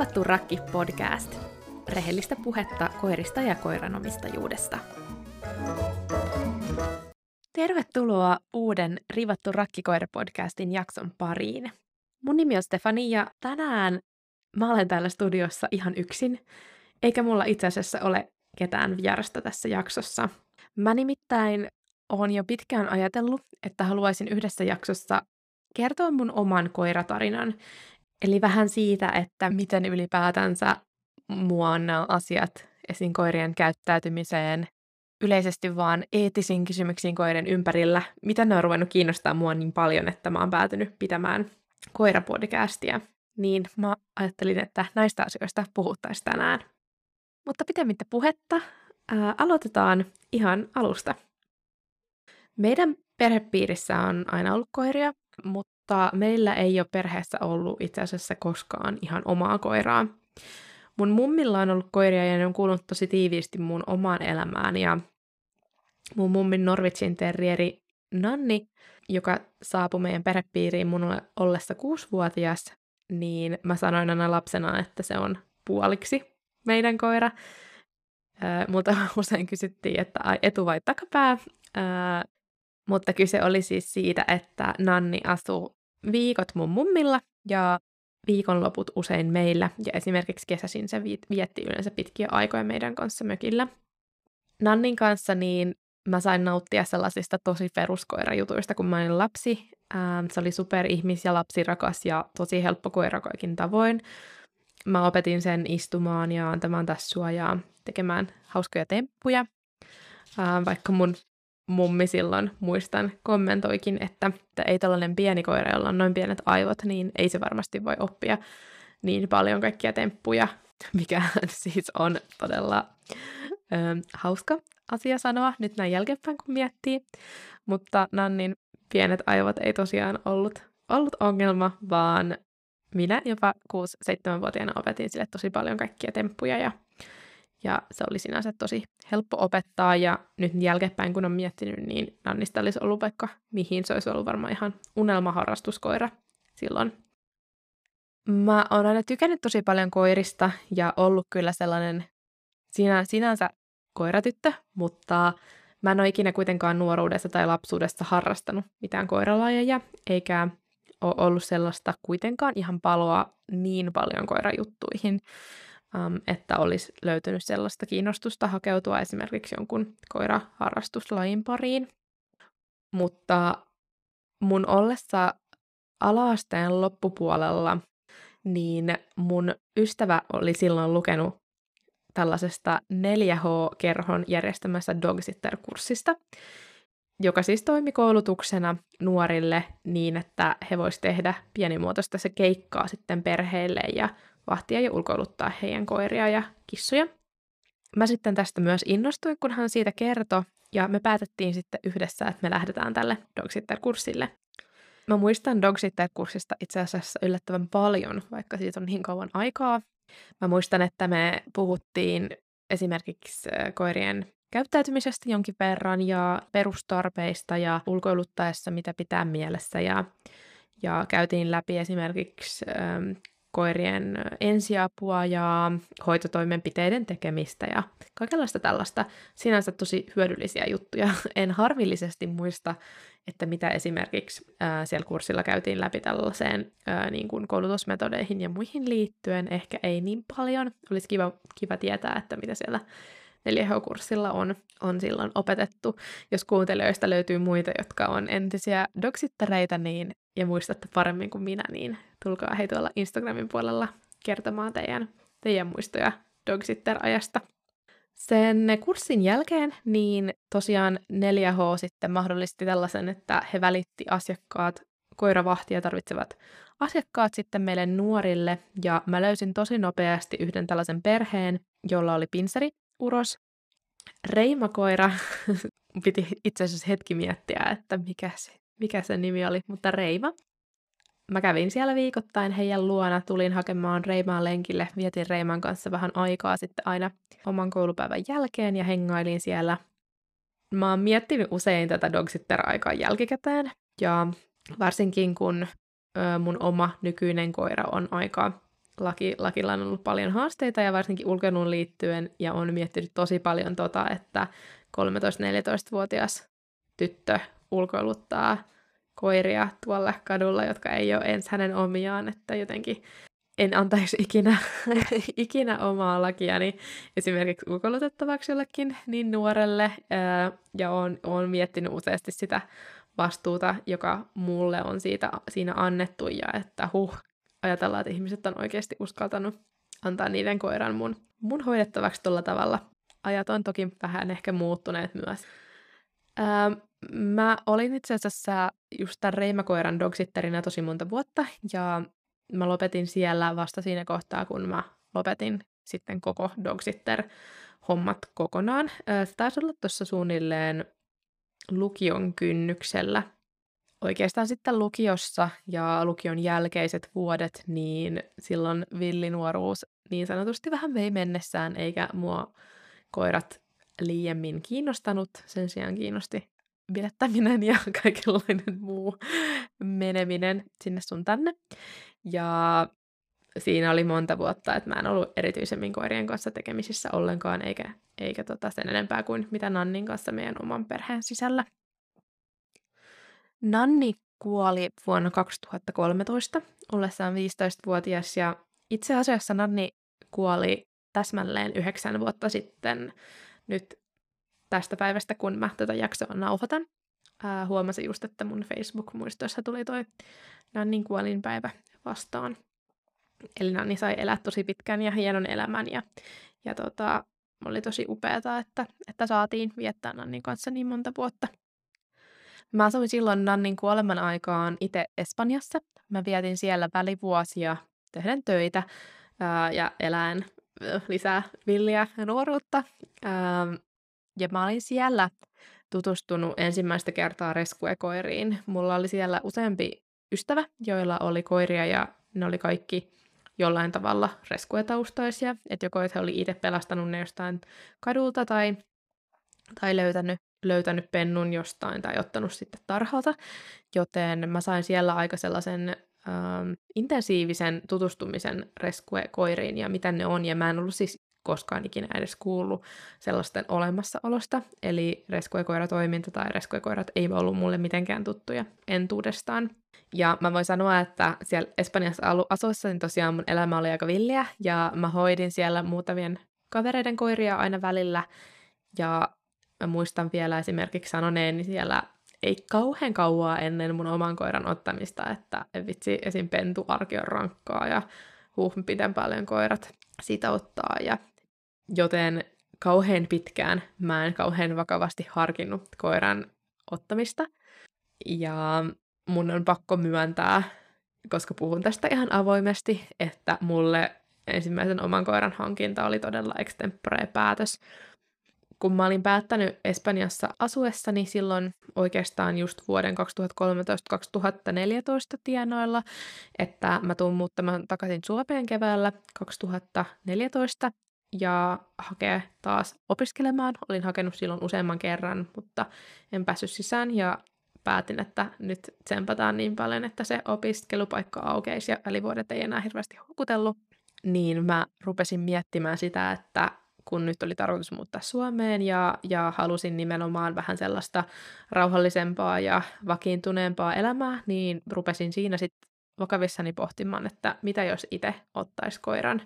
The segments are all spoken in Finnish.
Riivattu rakki podcast. Rehellistä puhetta koirista ja koiranomistajuudesta. Tervetuloa uuden Riivattu rakkikoira-podcastin jakson pariin. Mun nimi on Stefani ja tänään mä olen täällä studiossa ihan yksin, eikä mulla itse asiassa ole ketään vierasta tässä jaksossa. Mä nimittäin oon jo pitkään ajatellut, että haluaisin yhdessä jaksossa kertoa mun oman koiratarinan. Eli vähän siitä, että miten ylipäätänsä mua nämä asiat esim. koirien käyttäytymiseen, yleisesti vaan eettisiin kysymyksiin koirien ympärillä, miten ne on ruvennut kiinnostaa mua niin paljon, että mä oon päätynyt pitämään koirapodcastia. Niin mä ajattelin, että näistä asioista puhuttaisiin tänään. Mutta pitemmittä puhetta, ää, aloitetaan ihan alusta. Meidän perhepiirissä on aina ollut koiria, mutta meillä ei ole perheessä ollut itse asiassa koskaan ihan omaa koiraa. Mun mummilla on ollut koiria ja ne on kuulunut tosi tiiviisti mun omaan elämään ja mun mummin Norwichin terrieri Nanni, joka saapui meidän perhepiiriin mun ollessa kuusivuotias, niin mä sanoin aina lapsena, että se on puoliksi meidän koira. Multa usein kysyttiin, että etu vai takapää. Äh, mutta kyse oli siis siitä, että Nanni asuu viikot mun mummilla ja viikonloput usein meillä. Ja esimerkiksi kesäisin se vietti yleensä pitkiä aikoja meidän kanssa mökillä. Nannin kanssa niin mä sain nauttia sellaisista tosi peruskoirajutuista, kun mä olin lapsi. Ähm, se oli superihmis ja lapsirakas ja tosi helppo koira kaikin tavoin. Mä opetin sen istumaan ja antamaan tassua ja tekemään hauskoja temppuja. Ähm, vaikka mun mummi silloin, muistan, kommentoikin, että, että ei tällainen pieni koira, jolla on noin pienet aivot, niin ei se varmasti voi oppia niin paljon kaikkia temppuja, mikä siis on todella ö, hauska asia sanoa nyt näin jälkeenpäin, kun miettii. Mutta Nannin pienet aivot ei tosiaan ollut, ollut ongelma, vaan minä jopa 6-7-vuotiaana opetin sille tosi paljon kaikkia temppuja ja ja se oli sinänsä tosi helppo opettaa ja nyt jälkeenpäin kun on miettinyt, niin Nannista olisi ollut vaikka mihin se olisi ollut varmaan ihan unelmaharrastuskoira silloin. Mä oon aina tykännyt tosi paljon koirista ja ollut kyllä sellainen sinä, sinänsä koiratyttö, mutta mä en ole ikinä kuitenkaan nuoruudessa tai lapsuudessa harrastanut mitään koiralajeja, eikä ole ollut sellaista kuitenkaan ihan paloa niin paljon koirajuttuihin um, että olisi löytynyt sellaista kiinnostusta hakeutua esimerkiksi jonkun koiraharrastuslajin pariin. Mutta mun ollessa alaasteen loppupuolella, niin mun ystävä oli silloin lukenut tällaisesta 4H-kerhon järjestämässä dogsitter-kurssista, joka siis toimi koulutuksena nuorille niin, että he voisivat tehdä pienimuotoista se keikkaa sitten perheille ja vahtia ja ulkoiluttaa heidän koiria ja kissoja. Mä sitten tästä myös innostuin, kun hän siitä kertoi, ja me päätettiin sitten yhdessä, että me lähdetään tälle Dogsitter-kurssille. Mä muistan Dogsitter-kurssista itse asiassa yllättävän paljon, vaikka siitä on niin kauan aikaa. Mä muistan, että me puhuttiin esimerkiksi koirien käyttäytymisestä jonkin verran ja perustarpeista ja ulkoiluttaessa, mitä pitää mielessä. Ja, ja käytiin läpi esimerkiksi koirien ensiapua ja hoitotoimenpiteiden tekemistä ja kaikenlaista tällaista sinänsä tosi hyödyllisiä juttuja. En harvillisesti muista, että mitä esimerkiksi siellä kurssilla käytiin läpi tällaiseen niin kuin koulutusmetodeihin ja muihin liittyen. Ehkä ei niin paljon. Olisi kiva, kiva tietää, että mitä siellä 4H-kurssilla on, on silloin opetettu. Jos kuuntelijoista löytyy muita, jotka on entisiä dogsittereitä, niin ja muistatte paremmin kuin minä, niin tulkaa hei tuolla Instagramin puolella kertomaan teidän, teidän muistoja Dogsitter-ajasta. Sen kurssin jälkeen niin tosiaan 4H sitten mahdollisti tällaisen, että he välitti asiakkaat, koiravahtia tarvitsevat asiakkaat sitten meille nuorille, ja mä löysin tosi nopeasti yhden tällaisen perheen, jolla oli pinseri, uros, reimakoira, piti itse asiassa hetki miettiä, että mikä se mikä se nimi oli, mutta Reiva. Mä kävin siellä viikoittain heidän luona, tulin hakemaan Reimaan lenkille, vietin Reiman kanssa vähän aikaa sitten aina oman koulupäivän jälkeen ja hengailin siellä. Mä oon miettinyt usein tätä dogsitter-aikaa jälkikäteen ja varsinkin kun ö, mun oma nykyinen koira on aika laki, lakilla on ollut paljon haasteita ja varsinkin ulkoiluun liittyen ja on miettinyt tosi paljon tota, että 13-14-vuotias tyttö ulkoiluttaa koiria tuolla kadulla, jotka ei ole ens hänen omiaan, että jotenkin en antaisi ikinä, ikinä omaa lakiani esimerkiksi ulkoilutettavaksi jollekin niin nuorelle, ja olen, olen miettinyt useasti sitä vastuuta, joka mulle on siitä, siinä annettu, ja että huh, ajatellaan, että ihmiset on oikeasti uskaltanut antaa niiden koiran mun, mun hoidettavaksi tuolla tavalla. Ajat on toki vähän ehkä muuttuneet myös. Ää, mä olin itse asiassa just tämän Reimakoiran dogsitterina tosi monta vuotta, ja mä lopetin siellä vasta siinä kohtaa, kun mä lopetin sitten koko dogsitter hommat kokonaan. Se taisi olla tuossa suunnilleen lukion kynnyksellä. Oikeastaan sitten lukiossa ja lukion jälkeiset vuodet, niin silloin villinuoruus niin sanotusti vähän vei mennessään, eikä mua koirat liiemmin kiinnostanut. Sen sijaan kiinnosti bilettäminen ja kaikenlainen muu meneminen sinne sun tänne. Ja siinä oli monta vuotta, että mä en ollut erityisemmin koirien kanssa tekemisissä ollenkaan, eikä, eikä tota sen enempää kuin mitä Nannin kanssa meidän oman perheen sisällä. Nanni kuoli vuonna 2013 ollessaan 15-vuotias ja itse asiassa Nanni kuoli täsmälleen yhdeksän vuotta sitten nyt tästä päivästä, kun mä tätä jaksoa nauhoitan. Ää, huomasin just, että mun Facebook-muistoissa tuli toi Nannin kuolinpäivä vastaan. Eli Nanni sai elää tosi pitkän ja hienon elämän ja, ja tota, oli tosi upeata, että, että saatiin viettää Nannin kanssa niin monta vuotta. Mä asuin silloin Nannin kuoleman aikaan itse Espanjassa. Mä vietin siellä välivuosia tehden töitä ää, ja eläen lisää villiä nuoruutta. Ää, ja mä olin siellä tutustunut ensimmäistä kertaa reskuekoiriin. Mulla oli siellä useampi ystävä, joilla oli koiria ja ne oli kaikki jollain tavalla reskuetaustaisia. Että joko he oli itse pelastanut ne jostain kadulta tai, tai löytänyt, löytänyt pennun jostain tai ottanut sitten tarhalta. Joten mä sain siellä aika sellaisen ähm, intensiivisen tutustumisen reskuekoiriin ja mitä ne on. Ja mä en ollut siis koskaan ikinä edes kuullut sellaisten olemassaolosta. Eli reskuekoiratoiminta tai reskuekoirat ei ollut mulle mitenkään tuttuja entuudestaan. Ja mä voin sanoa, että siellä Espanjassa asuessa niin tosiaan mun elämä oli aika villiä ja mä hoidin siellä muutamien kavereiden koiria aina välillä. Ja mä muistan vielä esimerkiksi sanoneeni siellä ei kauhean kauaa ennen mun oman koiran ottamista, että vitsi esim. pentu arki on rankkaa ja huh, miten paljon koirat siitä ottaa. Ja joten kauhean pitkään mä en kauhean vakavasti harkinnut koiran ottamista. Ja mun on pakko myöntää, koska puhun tästä ihan avoimesti, että mulle ensimmäisen oman koiran hankinta oli todella extempore päätös. Kun mä olin päättänyt Espanjassa asuessani silloin oikeastaan just vuoden 2013-2014 tienoilla, että mä tuun muuttamaan takaisin Suomeen keväällä 2014 ja hakea taas opiskelemaan. Olin hakenut silloin useamman kerran, mutta en päässyt sisään ja päätin, että nyt tsempataan niin paljon, että se opiskelupaikka aukeisi ja välivuodet ei enää hirveästi houkutellut. Niin mä rupesin miettimään sitä, että kun nyt oli tarkoitus muuttaa Suomeen ja, ja halusin nimenomaan vähän sellaista rauhallisempaa ja vakiintuneempaa elämää, niin rupesin siinä sitten vakavissani pohtimaan, että mitä jos itse ottaisi koiran.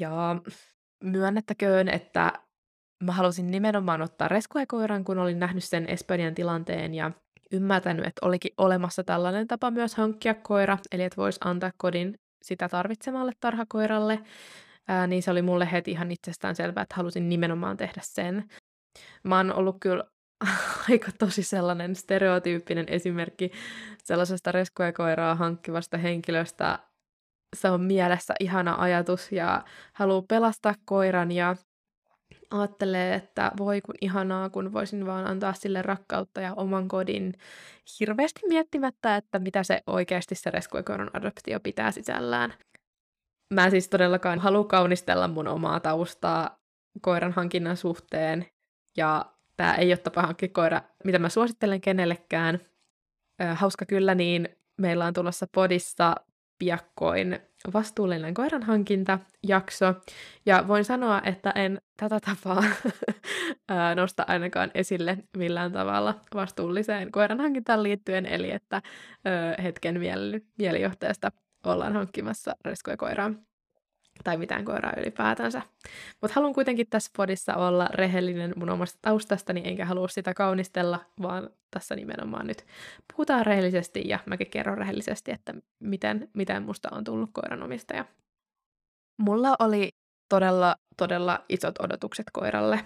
Ja myönnettäköön, että mä halusin nimenomaan ottaa reskuekoiran, kun olin nähnyt sen Espanjan tilanteen ja ymmärtänyt, että olikin olemassa tällainen tapa myös hankkia koira, eli että voisi antaa kodin sitä tarvitsemalle tarhakoiralle, ää, niin se oli mulle heti ihan itsestään selvää, että halusin nimenomaan tehdä sen. Mä oon ollut kyllä aika tosi sellainen stereotyyppinen esimerkki sellaisesta reskuekoiraa hankkivasta henkilöstä, se on mielessä ihana ajatus ja haluaa pelastaa koiran ja ajattelee, että voi kun ihanaa, kun voisin vaan antaa sille rakkautta ja oman kodin hirveästi miettimättä, että mitä se oikeasti se reskuekoiran adoptio pitää sisällään. Mä siis todellakaan halua kaunistella mun omaa taustaa koiran hankinnan suhteen, ja tämä ei ole tapa hankkia koira, mitä mä suosittelen kenellekään. Hauska kyllä, niin meillä on tulossa podissa piakkoin vastuullinen koiranhankintajakso. Ja voin sanoa, että en tätä tapaa nosta ainakaan esille millään tavalla vastuulliseen koiranhankintaan liittyen, eli että hetken mielijohteesta ollaan hankkimassa reskoja koiraa tai mitään koiraa ylipäätänsä. Mutta haluan kuitenkin tässä podissa olla rehellinen mun omasta taustastani, enkä halua sitä kaunistella, vaan tässä nimenomaan nyt puhutaan rehellisesti ja mäkin kerron rehellisesti, että miten, miten musta on tullut koiranomistaja. Mulla oli todella, todella isot odotukset koiralle.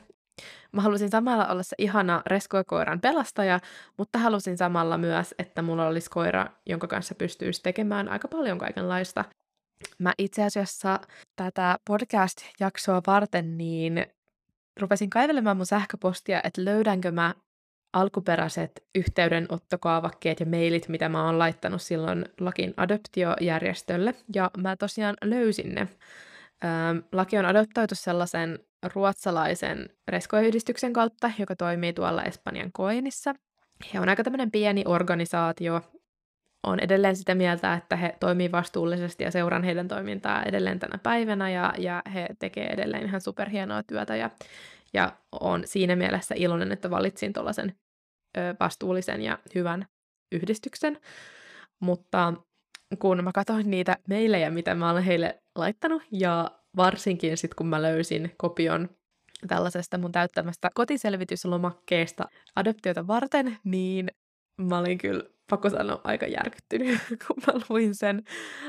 Mä halusin samalla olla se ihana reskoikoiran pelastaja, mutta halusin samalla myös, että mulla olisi koira, jonka kanssa pystyisi tekemään aika paljon kaikenlaista – Mä itse asiassa tätä podcast-jaksoa varten niin rupesin kaivelemaan mun sähköpostia, että löydänkö mä alkuperäiset yhteydenottokaavakkeet ja mailit, mitä mä oon laittanut silloin Lakin adoptiojärjestölle, ja mä tosiaan löysin ne. Öö, Laki on adoptoitu sellaisen ruotsalaisen reskoyhdistyksen kautta, joka toimii tuolla Espanjan Koinissa. He on aika tämmöinen pieni organisaatio, on edelleen sitä mieltä, että he toimii vastuullisesti ja seuraan heidän toimintaa edelleen tänä päivänä ja, ja he tekee edelleen ihan superhienoa työtä ja, ja on siinä mielessä iloinen, että valitsin tuollaisen vastuullisen ja hyvän yhdistyksen. Mutta kun mä katsoin niitä meilejä, mitä mä olen heille laittanut, ja varsinkin sitten kun mä löysin kopion tällaisesta mun täyttämästä kotiselvityslomakkeesta adoptiota varten, niin mä olin kyllä pakko sanoa, aika järkyttynyt, kun mä luin sen.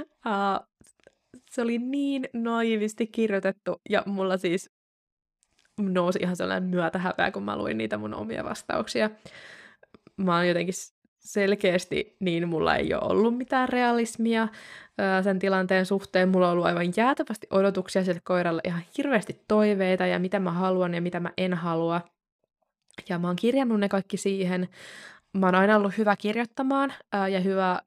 Uh, se oli niin naivisti kirjoitettu, ja mulla siis nousi ihan sellainen myötähäpeä, kun mä luin niitä mun omia vastauksia. Mä oon jotenkin selkeästi, niin mulla ei ole ollut mitään realismia sen tilanteen suhteen. Mulla on ollut aivan jäätävästi odotuksia sille koiralle, ihan hirveästi toiveita ja mitä mä haluan ja mitä mä en halua. Ja mä oon kirjannut ne kaikki siihen, mä oon aina ollut hyvä kirjoittamaan ja hyvä,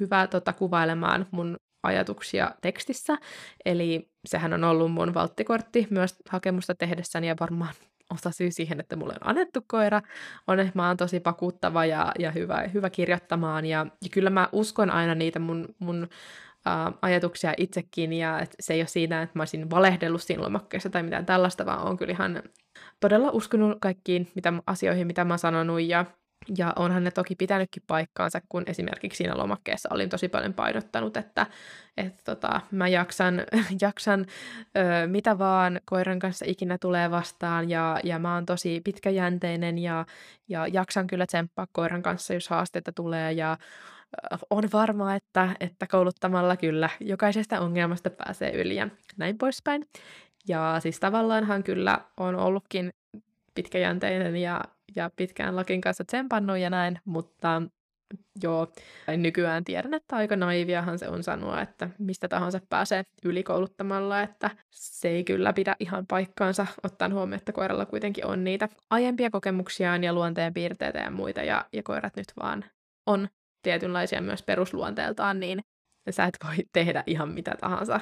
hyvä tota, kuvailemaan mun ajatuksia tekstissä. Eli sehän on ollut mun valttikortti myös hakemusta tehdessäni ja varmaan osa syy siihen, että mulle on annettu koira, on, että mä oon tosi pakuttava ja, ja hyvä, hyvä kirjoittamaan. Ja, ja kyllä mä uskon aina niitä mun, mun ä, ajatuksia itsekin, ja et se ei ole siinä, että mä olisin valehdellut siinä lomakkeessa tai mitään tällaista, vaan on kyllä ihan todella uskonut kaikkiin mitä, asioihin, mitä mä oon sanonut, ja ja onhan ne toki pitänytkin paikkaansa, kun esimerkiksi siinä lomakkeessa olin tosi paljon painottanut, että, että tota, mä jaksan, jaksan ö, mitä vaan koiran kanssa ikinä tulee vastaan ja, ja mä oon tosi pitkäjänteinen ja, ja jaksan kyllä tsemppaa koiran kanssa, jos haasteita tulee ja on varma, että, että kouluttamalla kyllä jokaisesta ongelmasta pääsee yli ja näin poispäin. Ja siis tavallaanhan kyllä on ollutkin pitkäjänteinen ja, ja pitkään lakin kanssa tsempannut ja näin, mutta joo, nykyään tiedän, että aika naiviahan se on sanoa, että mistä tahansa pääsee ylikouluttamalla, että se ei kyllä pidä ihan paikkaansa, ottaen huomioon, että koiralla kuitenkin on niitä aiempia kokemuksiaan ja luonteen piirteitä ja muita, ja, ja koirat nyt vaan on tietynlaisia myös perusluonteeltaan, niin sä et voi tehdä ihan mitä tahansa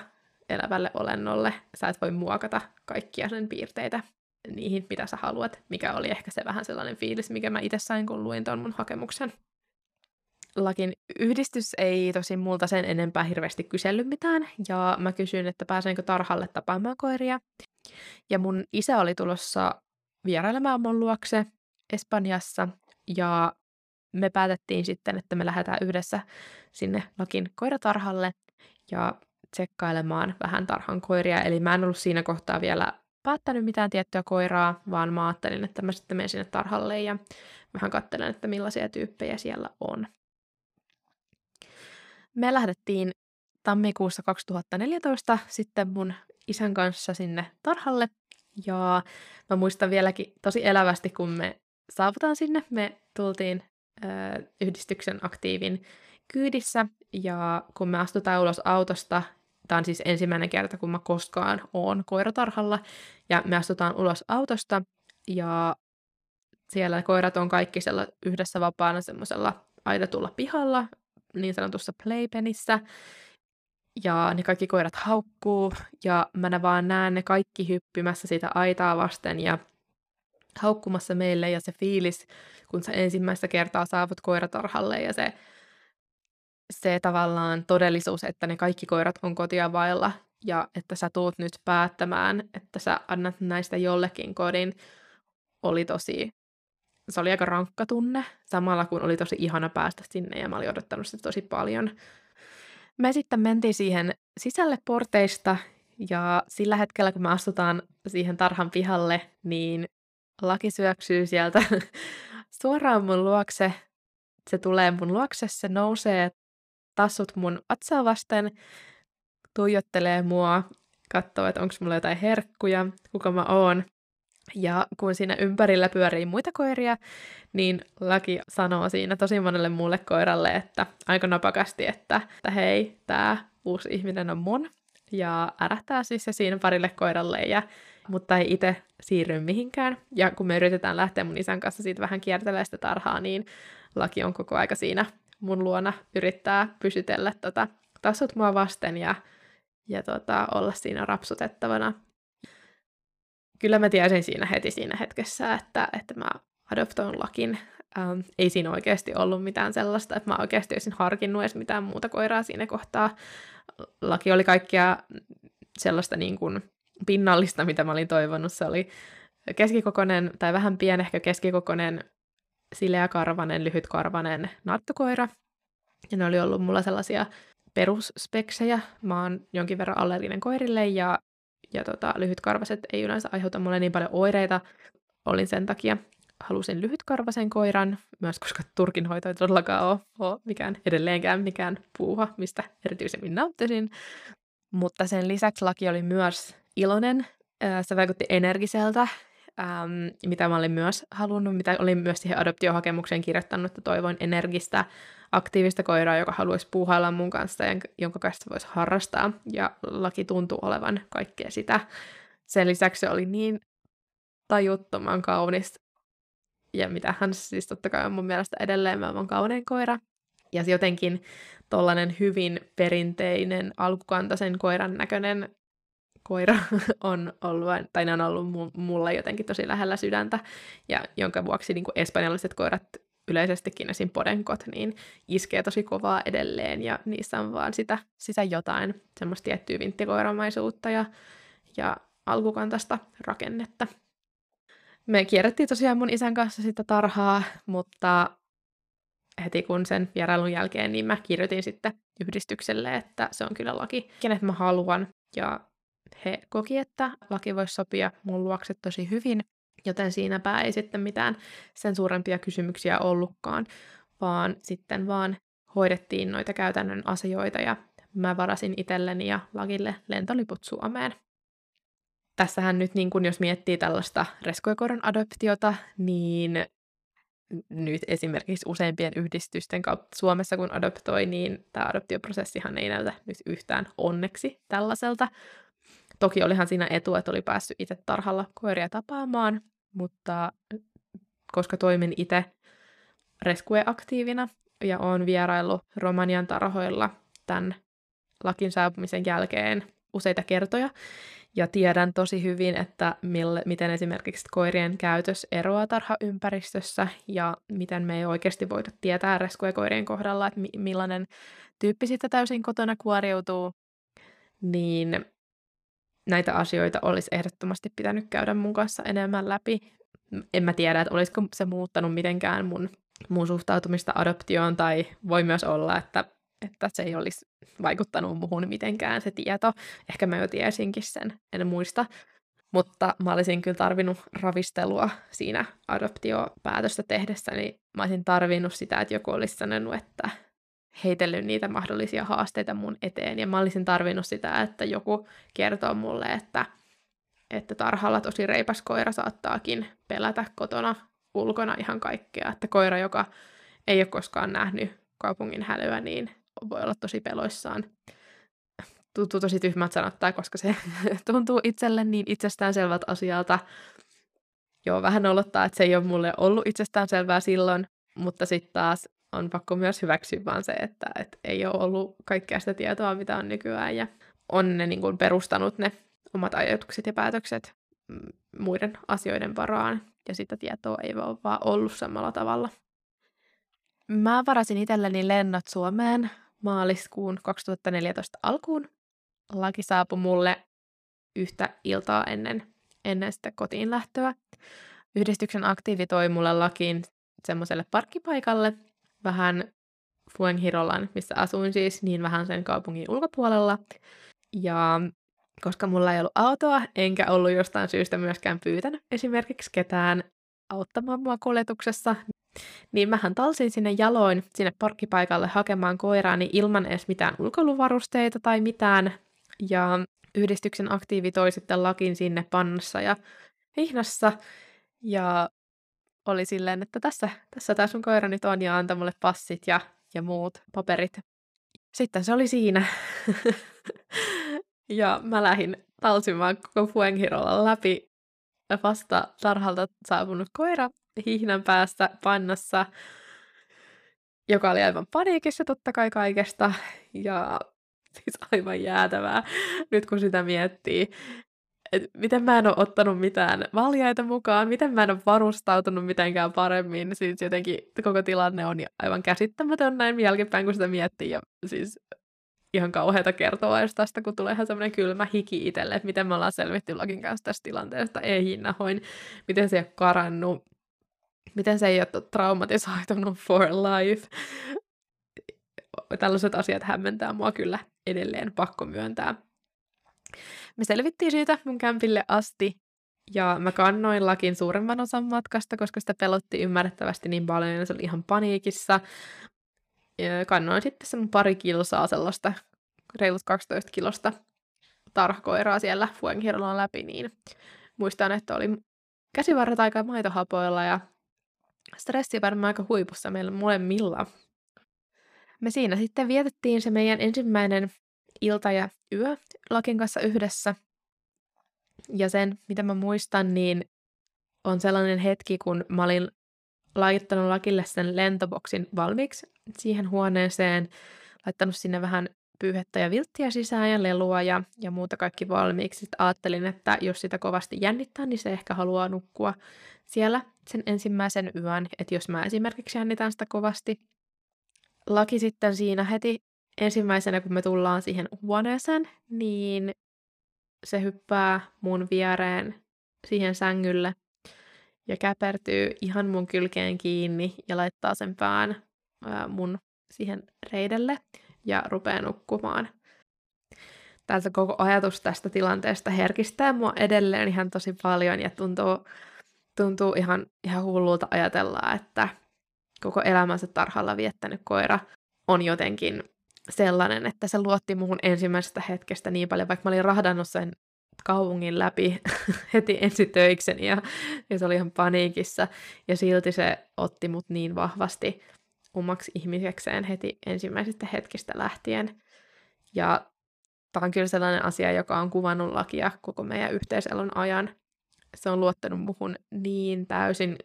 elävälle olennolle. Sä et voi muokata kaikkia sen piirteitä niihin, mitä sä haluat, mikä oli ehkä se vähän sellainen fiilis, mikä mä itse sain, kun luin tuon mun hakemuksen. Lakin yhdistys ei tosin multa sen enempää hirveästi kysellyt mitään, ja mä kysyin, että pääsenkö tarhalle tapaamaan koiria. Ja mun isä oli tulossa vierailemaan mun luokse Espanjassa, ja me päätettiin sitten, että me lähdetään yhdessä sinne Lakin koiratarhalle ja tsekkailemaan vähän tarhan koiria. Eli mä en ollut siinä kohtaa vielä päättänyt mitään tiettyä koiraa, vaan mä ajattelin, että mä sitten menen sinne tarhalle ja vähän katselen, että millaisia tyyppejä siellä on. Me lähdettiin tammikuussa 2014 sitten mun isän kanssa sinne tarhalle. Ja mä muistan vieläkin tosi elävästi, kun me saavutaan sinne. Me tultiin ö, yhdistyksen aktiivin kyydissä ja kun me astutaan ulos autosta, Tämä on siis ensimmäinen kerta, kun mä koskaan oon koiratarhalla. Ja me astutaan ulos autosta ja siellä koirat on kaikki yhdessä vapaana semmoisella aidatulla pihalla, niin sanotussa playpenissä. Ja ne kaikki koirat haukkuu ja mä vaan näen ne kaikki hyppimässä sitä aitaa vasten ja haukkumassa meille ja se fiilis, kun sä ensimmäistä kertaa saavut koiratarhalle ja se se tavallaan todellisuus, että ne kaikki koirat on kotia vailla ja että sä tuut nyt päättämään, että sä annat näistä jollekin kodin, oli tosi, se oli aika rankka tunne, samalla kun oli tosi ihana päästä sinne ja mä olin odottanut sitä tosi paljon. Me sitten mentiin siihen sisälle porteista ja sillä hetkellä, kun me astutaan siihen tarhan pihalle, niin laki syöksyy sieltä suoraan mun luokse. Se tulee mun luokse, se nousee tassut mun vatsaa vasten, tuijottelee mua, katsoo, että onko mulla jotain herkkuja, kuka mä oon. Ja kun siinä ympärillä pyörii muita koiria, niin laki sanoo siinä tosi monelle muulle koiralle, että aika napakasti, että, että hei, tämä uusi ihminen on mun. Ja ärähtää siis se siinä parille koiralle, ja, mutta ei itse siirry mihinkään. Ja kun me yritetään lähteä mun isän kanssa siitä vähän kiertelemään sitä tarhaa, niin laki on koko aika siinä mun luona yrittää pysytellä tota, tasut mua vasten ja, ja tota, olla siinä rapsutettavana. Kyllä mä tiesin siinä heti siinä hetkessä, että, että mä adoptoin lakin. Ähm, ei siinä oikeasti ollut mitään sellaista, että mä oikeasti olisin harkinnut edes mitään muuta koiraa siinä kohtaa. Laki oli kaikkia sellaista niin kuin pinnallista, mitä mä olin toivonut. Se oli keskikokoinen tai vähän pienehkö keskikokoinen sileäkarvanen, lyhytkarvanen nattukoira. Ja ne oli ollut mulla sellaisia perusspeksejä. Mä oon jonkin verran allerginen koirille ja, ja tota, lyhytkarvaset ei yleensä aiheuta mulle niin paljon oireita. Olin sen takia halusin lyhytkarvasen koiran, myös koska turkinhoito ei todellakaan ole, ole mikään edelleenkään mikään puuha, mistä erityisemmin nauttisin. Mutta sen lisäksi laki oli myös iloinen. Se vaikutti energiseltä ähm, mitä mä olin myös halunnut, mitä olin myös siihen adoptiohakemukseen kirjoittanut, että toivoin energistä, aktiivista koiraa, joka haluaisi puuhailla mun kanssa ja jonka kanssa voisi harrastaa. Ja laki tuntuu olevan kaikkea sitä. Sen lisäksi se oli niin tajuttoman kaunis. Ja mitä hän siis totta kai on mun mielestä edelleen maailman kaunein koira. Ja jotenkin tollainen hyvin perinteinen alkukantaisen koiran näköinen koira on ollut, tai ne on ollut mulle jotenkin tosi lähellä sydäntä, ja jonka vuoksi niin kuin espanjalaiset koirat yleisestikin esim. podenkot, niin iskee tosi kovaa edelleen, ja niissä on vaan sitä, sitä jotain, semmoista tiettyä vinttikoiramaisuutta ja, ja alkukantasta rakennetta. Me kierrettiin tosiaan mun isän kanssa sitä tarhaa, mutta heti kun sen vierailun jälkeen, niin mä kirjoitin sitten yhdistykselle, että se on kyllä laki, kenet mä haluan. Ja he koki, että laki voisi sopia mun luokse tosi hyvin, joten siinäpä ei sitten mitään sen suurempia kysymyksiä ollutkaan, vaan sitten vaan hoidettiin noita käytännön asioita ja mä varasin itselleni ja Lakille lentoliput Suomeen. Tässähän nyt, niin kun jos miettii tällaista reskoikoron adoptiota, niin nyt esimerkiksi useimpien yhdistysten kautta Suomessa, kun adoptoi, niin tämä adoptioprosessihan ei näytä nyt yhtään onneksi tällaiselta, Toki olihan siinä etu, että oli päässyt itse tarhalla koiria tapaamaan, mutta koska toimin itse rescue-aktiivina ja olen vieraillut Romanian tarhoilla tämän lakin saapumisen jälkeen useita kertoja, ja tiedän tosi hyvin, että mille, miten esimerkiksi koirien käytös eroaa tarhaympäristössä ja miten me ei oikeasti voida tietää rescue-koirien kohdalla, että mi- millainen tyyppi sitten täysin kotona kuoriutuu, niin näitä asioita olisi ehdottomasti pitänyt käydä mun kanssa enemmän läpi. En mä tiedä, että olisiko se muuttanut mitenkään mun, mun suhtautumista adoptioon, tai voi myös olla, että, että se ei olisi vaikuttanut muuhun mitenkään se tieto. Ehkä mä jo tiesinkin sen, en muista. Mutta mä olisin kyllä tarvinnut ravistelua siinä adoptiopäätöstä tehdessä, niin mä olisin tarvinnut sitä, että joku olisi sanonut, että heitellyt niitä mahdollisia haasteita mun eteen. Ja mä olisin tarvinnut sitä, että joku kertoo mulle, että, että tarhalla tosi reipas koira saattaakin pelätä kotona ulkona ihan kaikkea. Että koira, joka ei ole koskaan nähnyt kaupungin hälyä, niin voi olla tosi peloissaan. Tuntuu tosi tyhmät sanottaa, koska se tuntuu itselle niin itsestäänselvät asialta. Joo, vähän olottaa, että se ei ole mulle ollut itsestäänselvää silloin, mutta sitten taas on pakko myös hyväksyä vaan se, että, että ei ole ollut kaikkea sitä tietoa, mitä on nykyään, ja on ne niin kuin perustanut ne omat ajatukset ja päätökset muiden asioiden varaan, ja sitä tietoa ei ole vaan ollut samalla tavalla. Mä varasin itselleni lennot Suomeen maaliskuun 2014 alkuun. Laki saapui mulle yhtä iltaa ennen, ennen sitä kotiin lähtöä. Yhdistyksen aktiivi toi mulle lakiin semmoiselle parkkipaikalle vähän Fuenghirolan, missä asuin siis, niin vähän sen kaupungin ulkopuolella. Ja koska mulla ei ollut autoa, enkä ollut jostain syystä myöskään pyytänyt esimerkiksi ketään auttamaan mua kuljetuksessa, niin mähän talsin sinne jaloin sinne parkkipaikalle hakemaan koiraani ilman edes mitään ulkoiluvarusteita tai mitään. Ja yhdistyksen aktiivi toi sitten lakin sinne pannassa ja hihnassa. Ja oli silleen, että tässä, tässä tämä sun koira nyt on ja antoi mulle passit ja, ja muut paperit. Sitten se oli siinä. ja mä lähdin talsimaan koko Fuenghirolla läpi vasta tarhalta saapunut koira hihnän päässä pannassa, joka oli aivan paniikissa totta kai kaikesta. Ja siis aivan jäätävää, nyt kun sitä miettii. Et miten mä en ole ottanut mitään valjaita mukaan, miten mä en ole varustautunut mitenkään paremmin. Siis jotenkin koko tilanne on aivan käsittämätön näin jälkeenpäin, kun sitä miettii. Ja siis ihan kauheata kertoa edes tästä, kun tulee ihan semmoinen kylmä hiki itselle, että miten me ollaan selvitty Lakin kanssa tästä tilanteesta, ei hinnahoin, miten se ei ole karannut, miten se ei ole traumatisoitunut for life. Tällaiset asiat hämmentää mua kyllä edelleen, pakko myöntää. Me selvittiin siitä mun kämpille asti, ja mä kannoin lakin suuremman osan matkasta, koska sitä pelotti ymmärrettävästi niin paljon, ja se oli ihan paniikissa. Ja kannoin sitten sen pari kilsaa sellaista reilut 12 kilosta tarhakoiraa siellä Fuengirolan läpi, niin muistan, että oli käsivarret aika maitohapoilla ja stressi varmaan aika huipussa meillä molemmilla. Me siinä sitten vietettiin se meidän ensimmäinen ilta ja yö Lakin kanssa yhdessä. Ja sen, mitä mä muistan, niin on sellainen hetki, kun mä olin laittanut Lakille sen lentoboksin valmiiksi siihen huoneeseen, laittanut sinne vähän pyyhettä ja vilttiä sisään ja lelua ja, ja muuta kaikki valmiiksi. Sitten ajattelin, että jos sitä kovasti jännittää, niin se ehkä haluaa nukkua siellä sen ensimmäisen yön. Että jos mä esimerkiksi jännitän sitä kovasti. Laki sitten siinä heti ensimmäisenä, kun me tullaan siihen huoneeseen, niin se hyppää mun viereen siihen sängylle ja käpertyy ihan mun kylkeen kiinni ja laittaa sen pään ää, mun siihen reidelle ja rupeaa nukkumaan. Tässä koko ajatus tästä tilanteesta herkistää mua edelleen ihan tosi paljon ja tuntuu, tuntuu ihan, ihan hullulta ajatella, että koko elämänsä tarhalla viettänyt koira on jotenkin sellainen, että se luotti muuhun ensimmäisestä hetkestä niin paljon, vaikka mä olin rahdannut sen kaupungin läpi heti ensitöikseni ja, ja se oli ihan paniikissa. Ja silti se otti mut niin vahvasti omaksi ihmisekseen heti ensimmäisestä hetkestä lähtien. Ja tämä on kyllä sellainen asia, joka on kuvannut lakia koko meidän yhteiselon ajan. Se on luottanut muhun niin täysin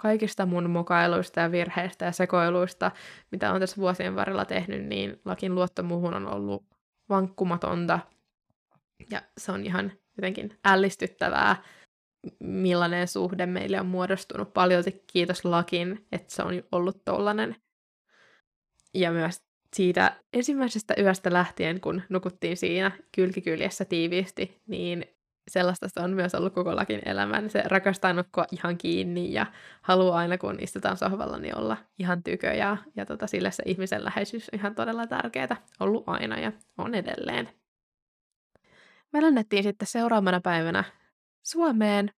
kaikista mun mokailuista ja virheistä ja sekoiluista, mitä on tässä vuosien varrella tehnyt, niin lakin luotto muuhun on ollut vankkumatonta. Ja se on ihan jotenkin ällistyttävää, millainen suhde meille on muodostunut. Paljon kiitos lakin, että se on ollut tollanen. Ja myös siitä ensimmäisestä yöstä lähtien, kun nukuttiin siinä kylkikyljessä tiiviisti, niin sellaista se on myös ollut koko lakin elämän. Se rakastaa nukkua ihan kiinni ja haluaa aina, kun istutaan sohvalla, niin olla ihan tykö. Ja, ja tota, sille se ihmisen läheisyys on ihan todella tärkeää ollut aina ja on edelleen. Me lennettiin sitten seuraavana päivänä Suomeen.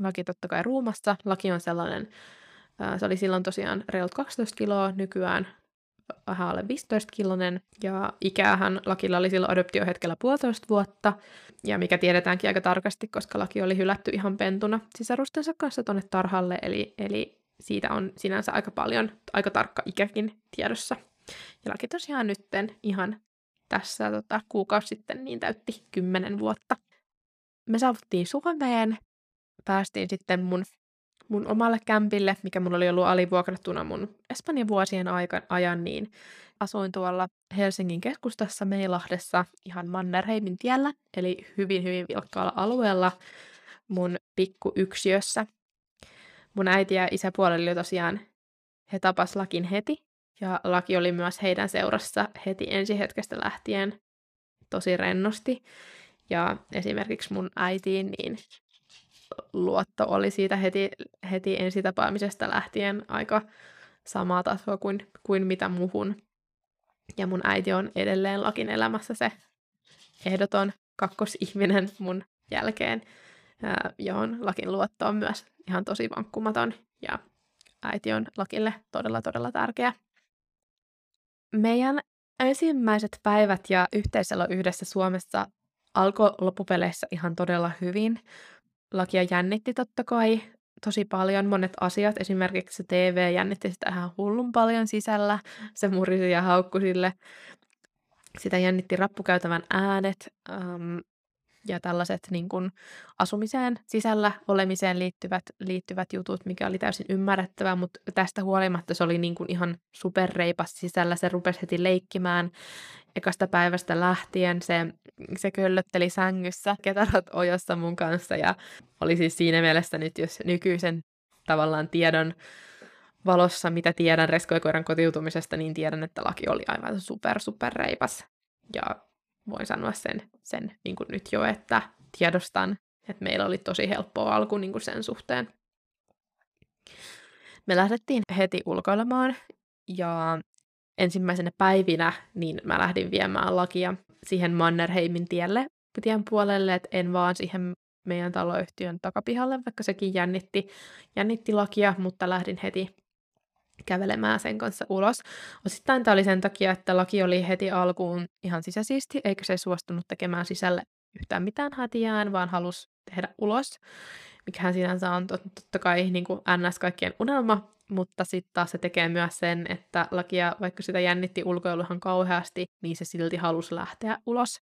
Laki totta kai ruumassa. Laki on sellainen, se oli silloin tosiaan reilut 12 kiloa, nykyään vähän alle 15 kilonen, ja ikäähän Lakilla oli silloin adoptiohetkellä puolitoista vuotta, ja mikä tiedetäänkin aika tarkasti, koska Laki oli hylätty ihan pentuna sisarustensa kanssa tuonne tarhalle, eli, eli siitä on sinänsä aika paljon, aika tarkka ikäkin tiedossa. Ja Laki tosiaan nytten ihan tässä tota, kuukausi sitten niin täytti kymmenen vuotta. Me saavuttiin Suomeen, päästiin sitten mun mun omalle kämpille, mikä mulla oli ollut alivuokrattuna mun Espanjan vuosien aikan, ajan, niin asuin tuolla Helsingin keskustassa Meilahdessa ihan Mannerheimin tiellä, eli hyvin hyvin vilkkaalla alueella mun pikku yksiössä. Mun äiti ja isäpuolella oli tosiaan, he tapas lakin heti, Ja laki oli myös heidän seurassa heti ensi hetkestä lähtien tosi rennosti. Ja esimerkiksi mun äitiin, niin luotto oli siitä heti, heti ensitapaamisesta lähtien aika samaa tasoa kuin, kuin mitä muhun. Ja mun äiti on edelleen lakin elämässä se ehdoton kakkosihminen mun jälkeen, johon lakin luotto on myös ihan tosi vankkumaton. Ja äiti on lakille todella, todella tärkeä. Meidän ensimmäiset päivät ja yhteiselo yhdessä Suomessa alkoi loppupeleissä ihan todella hyvin. Lakia jännitti totta kai tosi paljon monet asiat. Esimerkiksi TV jännitti sitä ihan hullun paljon sisällä. Se murisi ja haukkui sille. Sitä jännitti rappukäytävän äänet. Um, ja tällaiset niin kuin asumiseen sisällä olemiseen liittyvät, liittyvät jutut, mikä oli täysin ymmärrettävää, mutta tästä huolimatta se oli niin kuin ihan superreipas sisällä. Se rupesi heti leikkimään ekasta päivästä lähtien. Se, se köllötteli sängyssä ketarot ojossa mun kanssa ja oli siis siinä mielessä nyt, jos nykyisen tavallaan tiedon valossa, mitä tiedän reskoikoiran kotiutumisesta, niin tiedän, että laki oli aivan super, super reipas. Ja voin sanoa sen, sen niin kuin nyt jo, että tiedostan, että meillä oli tosi helppoa alku niin kuin sen suhteen. Me lähdettiin heti ulkoilemaan ja ensimmäisenä päivinä niin mä lähdin viemään lakia siihen Mannerheimin tielle tien puolelle, että en vaan siihen meidän taloyhtiön takapihalle, vaikka sekin jännitti, jännitti lakia, mutta lähdin heti kävelemään sen kanssa ulos. Osittain tämä oli sen takia, että laki oli heti alkuun ihan sisäsiisti, eikä se suostunut tekemään sisälle yhtään mitään hätiään, vaan halusi tehdä ulos, mikähän sinänsä on totta kai niin kuin ns. kaikkien unelma, mutta sitten taas se tekee myös sen, että lakia, vaikka sitä jännitti ulkoiluhan kauheasti, niin se silti halusi lähteä ulos,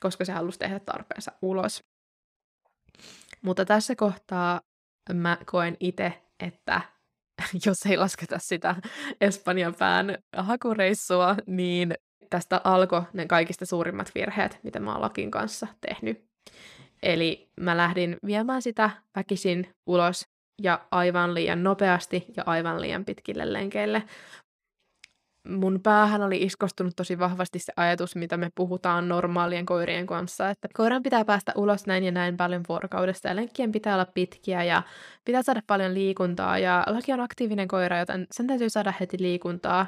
koska se halusi tehdä tarpeensa ulos. Mutta tässä kohtaa mä koen itse, että jos ei lasketa sitä Espanjan pään hakureissua, niin tästä alkoi ne kaikista suurimmat virheet, mitä mä oon Lakin kanssa tehnyt. Eli mä lähdin viemään sitä väkisin ulos ja aivan liian nopeasti ja aivan liian pitkille lenkeille mun päähän oli iskostunut tosi vahvasti se ajatus, mitä me puhutaan normaalien koirien kanssa, että koiran pitää päästä ulos näin ja näin paljon vuorokaudesta ja lenkkien pitää olla pitkiä ja pitää saada paljon liikuntaa ja laki on aktiivinen koira, joten sen täytyy saada heti liikuntaa.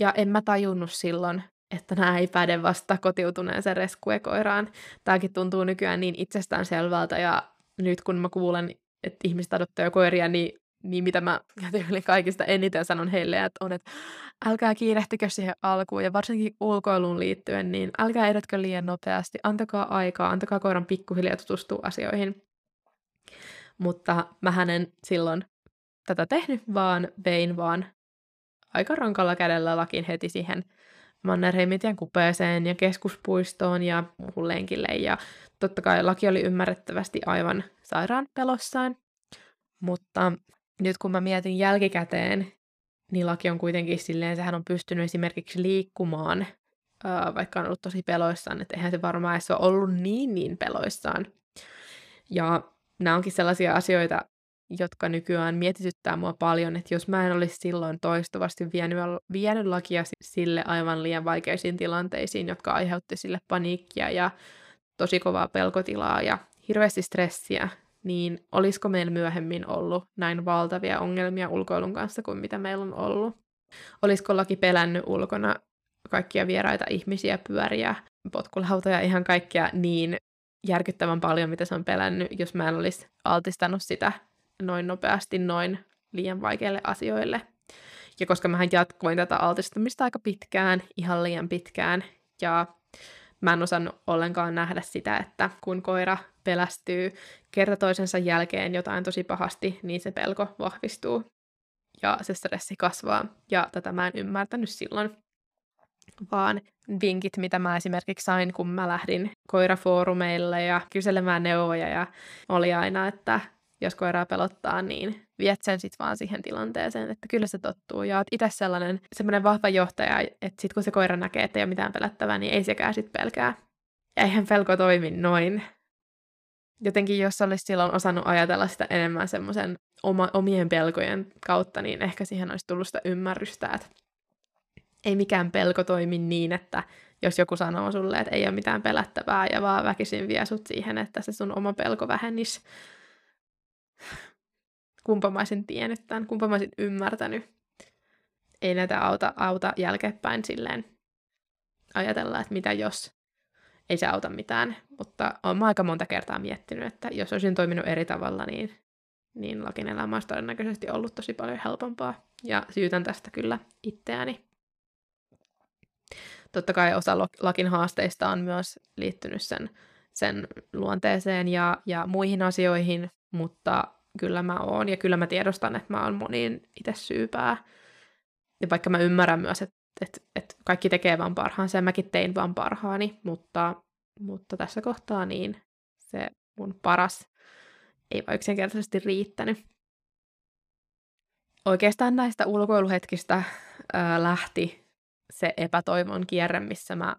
Ja en mä tajunnut silloin, että nämä ei päde vasta kotiutuneeseen reskuekoiraan. Tämäkin tuntuu nykyään niin itsestään selvältä ja nyt kun mä kuulen, että ihmiset adoptoi koiria, niin niin mitä mä tyyli kaikista eniten sanon heille, että on, että älkää kiirehtikö siihen alkuun ja varsinkin ulkoiluun liittyen, niin älkää edetkö liian nopeasti, antakaa aikaa, antakaa koiran pikkuhiljaa tutustua asioihin. Mutta mä en silloin tätä tehnyt, vaan vein vaan aika rankalla kädellä lakin heti siihen Mannerheimitien kupeeseen ja keskuspuistoon ja muuhun lenkille. Ja totta kai laki oli ymmärrettävästi aivan sairaan pelossaan, mutta nyt kun mä mietin jälkikäteen, niin laki on kuitenkin silleen, sehän on pystynyt esimerkiksi liikkumaan, vaikka on ollut tosi peloissaan, että eihän se varmaan edes ole ollut niin niin peloissaan. Ja nämä onkin sellaisia asioita, jotka nykyään mietityttää mua paljon, että jos mä en olisi silloin toistuvasti vienyt, vienyt lakia sille aivan liian vaikeisiin tilanteisiin, jotka aiheutti sille paniikkia ja tosi kovaa pelkotilaa ja hirveästi stressiä, niin olisiko meillä myöhemmin ollut näin valtavia ongelmia ulkoilun kanssa kuin mitä meillä on ollut? Olisiko laki pelännyt ulkona kaikkia vieraita ihmisiä, pyöriä, potkulautoja, ihan kaikkea niin järkyttävän paljon, mitä se on pelännyt, jos mä en olisi altistanut sitä noin nopeasti noin liian vaikeille asioille. Ja koska mä jatkoin tätä altistumista aika pitkään, ihan liian pitkään, ja mä en osannut ollenkaan nähdä sitä, että kun koira pelästyy kerta toisensa jälkeen jotain tosi pahasti, niin se pelko vahvistuu ja se stressi kasvaa. Ja tätä mä en ymmärtänyt silloin, vaan vinkit, mitä mä esimerkiksi sain, kun mä lähdin koirafoorumeille ja kyselemään neuvoja ja oli aina, että jos koiraa pelottaa, niin viet sen sitten vaan siihen tilanteeseen, että kyllä se tottuu. Ja oot itse sellainen semmoinen vahva johtaja, että sitten kun se koira näkee, että ei ole mitään pelättävää, niin ei sekään sitten pelkää. Ja eihän pelko toimi noin. jotenkin jos olisi silloin osannut ajatella sitä enemmän semmoisen oma, omien pelkojen kautta, niin ehkä siihen olisi tullut sitä ymmärrystä, että ei mikään pelko toimi niin, että jos joku sanoo sulle, että ei ole mitään pelättävää ja vaan väkisin vie sut siihen, että se sun oma pelko vähennisi. Kumpa mä olisin tiennyt tämän, kumpa mä olisin ymmärtänyt. Ei näitä auta, auta jälkeenpäin silleen ajatella, että mitä jos. Ei se auta mitään, mutta olen aika monta kertaa miettinyt, että jos olisin toiminut eri tavalla, niin, niin lakin elämä olisi todennäköisesti ollut tosi paljon helpompaa. Ja syytän tästä kyllä itseäni totta kai osa lakin haasteista on myös liittynyt sen, sen luonteeseen ja, ja muihin asioihin, mutta kyllä mä oon ja kyllä mä tiedostan, että mä oon moniin itse syypää. Ja vaikka mä ymmärrän myös, että, että, että kaikki tekee vaan parhaansa ja mäkin tein vaan parhaani, mutta, mutta tässä kohtaa niin se mun paras ei vaan yksinkertaisesti riittänyt. Oikeastaan näistä ulkoiluhetkistä ää, lähti se epätoivon kierre, missä mä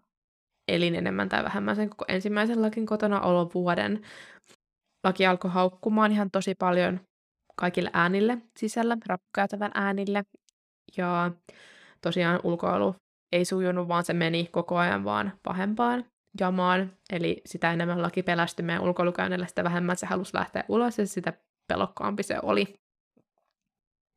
elin enemmän tai vähemmän sen koko ensimmäisen lakin kotona vuoden. Laki alkoi haukkumaan ihan tosi paljon kaikille äänille sisällä, rappukäytävän äänille. Ja tosiaan ulkoilu ei sujunut, vaan se meni koko ajan vaan pahempaan jamaan. Eli sitä enemmän laki pelästyi meidän ulkoilukäynnillä, sitä vähemmän se halusi lähteä ulos ja sitä pelokkaampi se oli.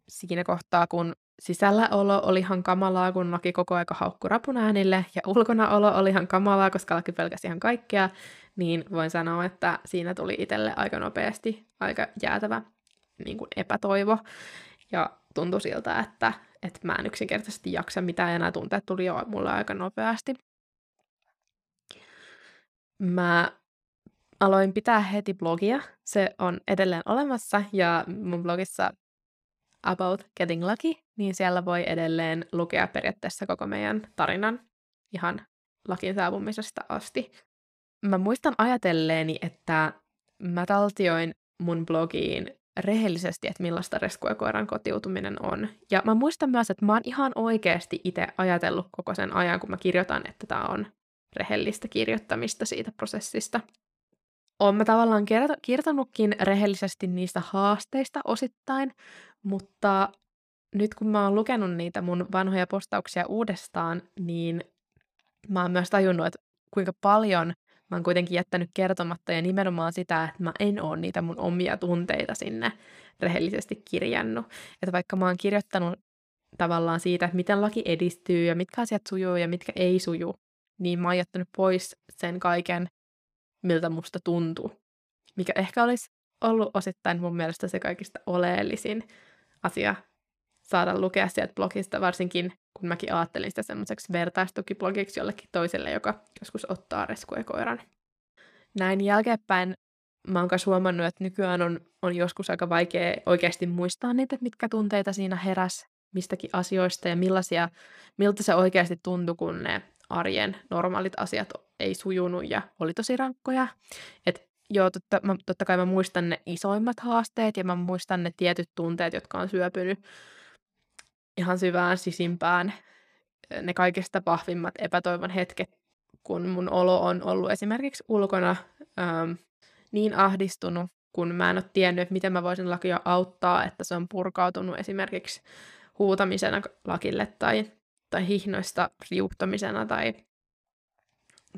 Siinä kohtaa, kun sisälläolo oli ihan kamalaa, kun laki koko aika haukku rapun äänille, ja ulkonaolo oli ihan kamalaa, koska laki pelkäsi ihan kaikkea, niin voin sanoa, että siinä tuli itselle aika nopeasti aika jäätävä niin kuin epätoivo, ja tuntui siltä, että, että mä en yksinkertaisesti jaksa mitään, ja nämä tunteet tuli jo mulle aika nopeasti. Mä aloin pitää heti blogia. Se on edelleen olemassa ja mun blogissa About Getting Lucky, niin siellä voi edelleen lukea periaatteessa koko meidän tarinan ihan lakin saapumisesta asti. Mä muistan ajatelleeni, että mä taltioin mun blogiin rehellisesti, että millaista reskuekoiran kotiutuminen on. Ja mä muistan myös, että mä oon ihan oikeasti itse ajatellut koko sen ajan, kun mä kirjoitan, että tämä on rehellistä kirjoittamista siitä prosessista. Oon mä tavallaan kirjoittanutkin rehellisesti niistä haasteista osittain, mutta nyt kun mä oon lukenut niitä mun vanhoja postauksia uudestaan, niin mä oon myös tajunnut, että kuinka paljon mä oon kuitenkin jättänyt kertomatta ja nimenomaan sitä, että mä en oo niitä mun omia tunteita sinne rehellisesti kirjannut. Että vaikka mä oon kirjoittanut tavallaan siitä, että miten laki edistyy ja mitkä asiat sujuu ja mitkä ei suju, niin mä oon jättänyt pois sen kaiken, miltä musta tuntuu. Mikä ehkä olisi ollut osittain mun mielestä se kaikista oleellisin asia saada lukea sieltä blogista, varsinkin kun mäkin ajattelin sitä semmoiseksi vertaistukiblogiksi jollekin toiselle, joka joskus ottaa reskuekoiran. Näin jälkeenpäin mä oon huomannut, että nykyään on, on joskus aika vaikea oikeasti muistaa niitä, mitkä tunteita siinä heräs mistäkin asioista ja millaisia, miltä se oikeasti tuntui, kun ne arjen normaalit asiat ei sujunut ja oli tosi rankkoja. Et joo, totta, mä, totta kai mä muistan ne isoimmat haasteet ja mä muistan ne tietyt tunteet, jotka on syöpynyt ihan syvään sisimpään. Ne kaikista pahvimmat epätoivon hetket, kun mun olo on ollut esimerkiksi ulkona ähm, niin ahdistunut, kun mä en ole tiennyt, että miten mä voisin lakia auttaa, että se on purkautunut esimerkiksi huutamisena lakille tai, tai hihnoista riuhtamisena tai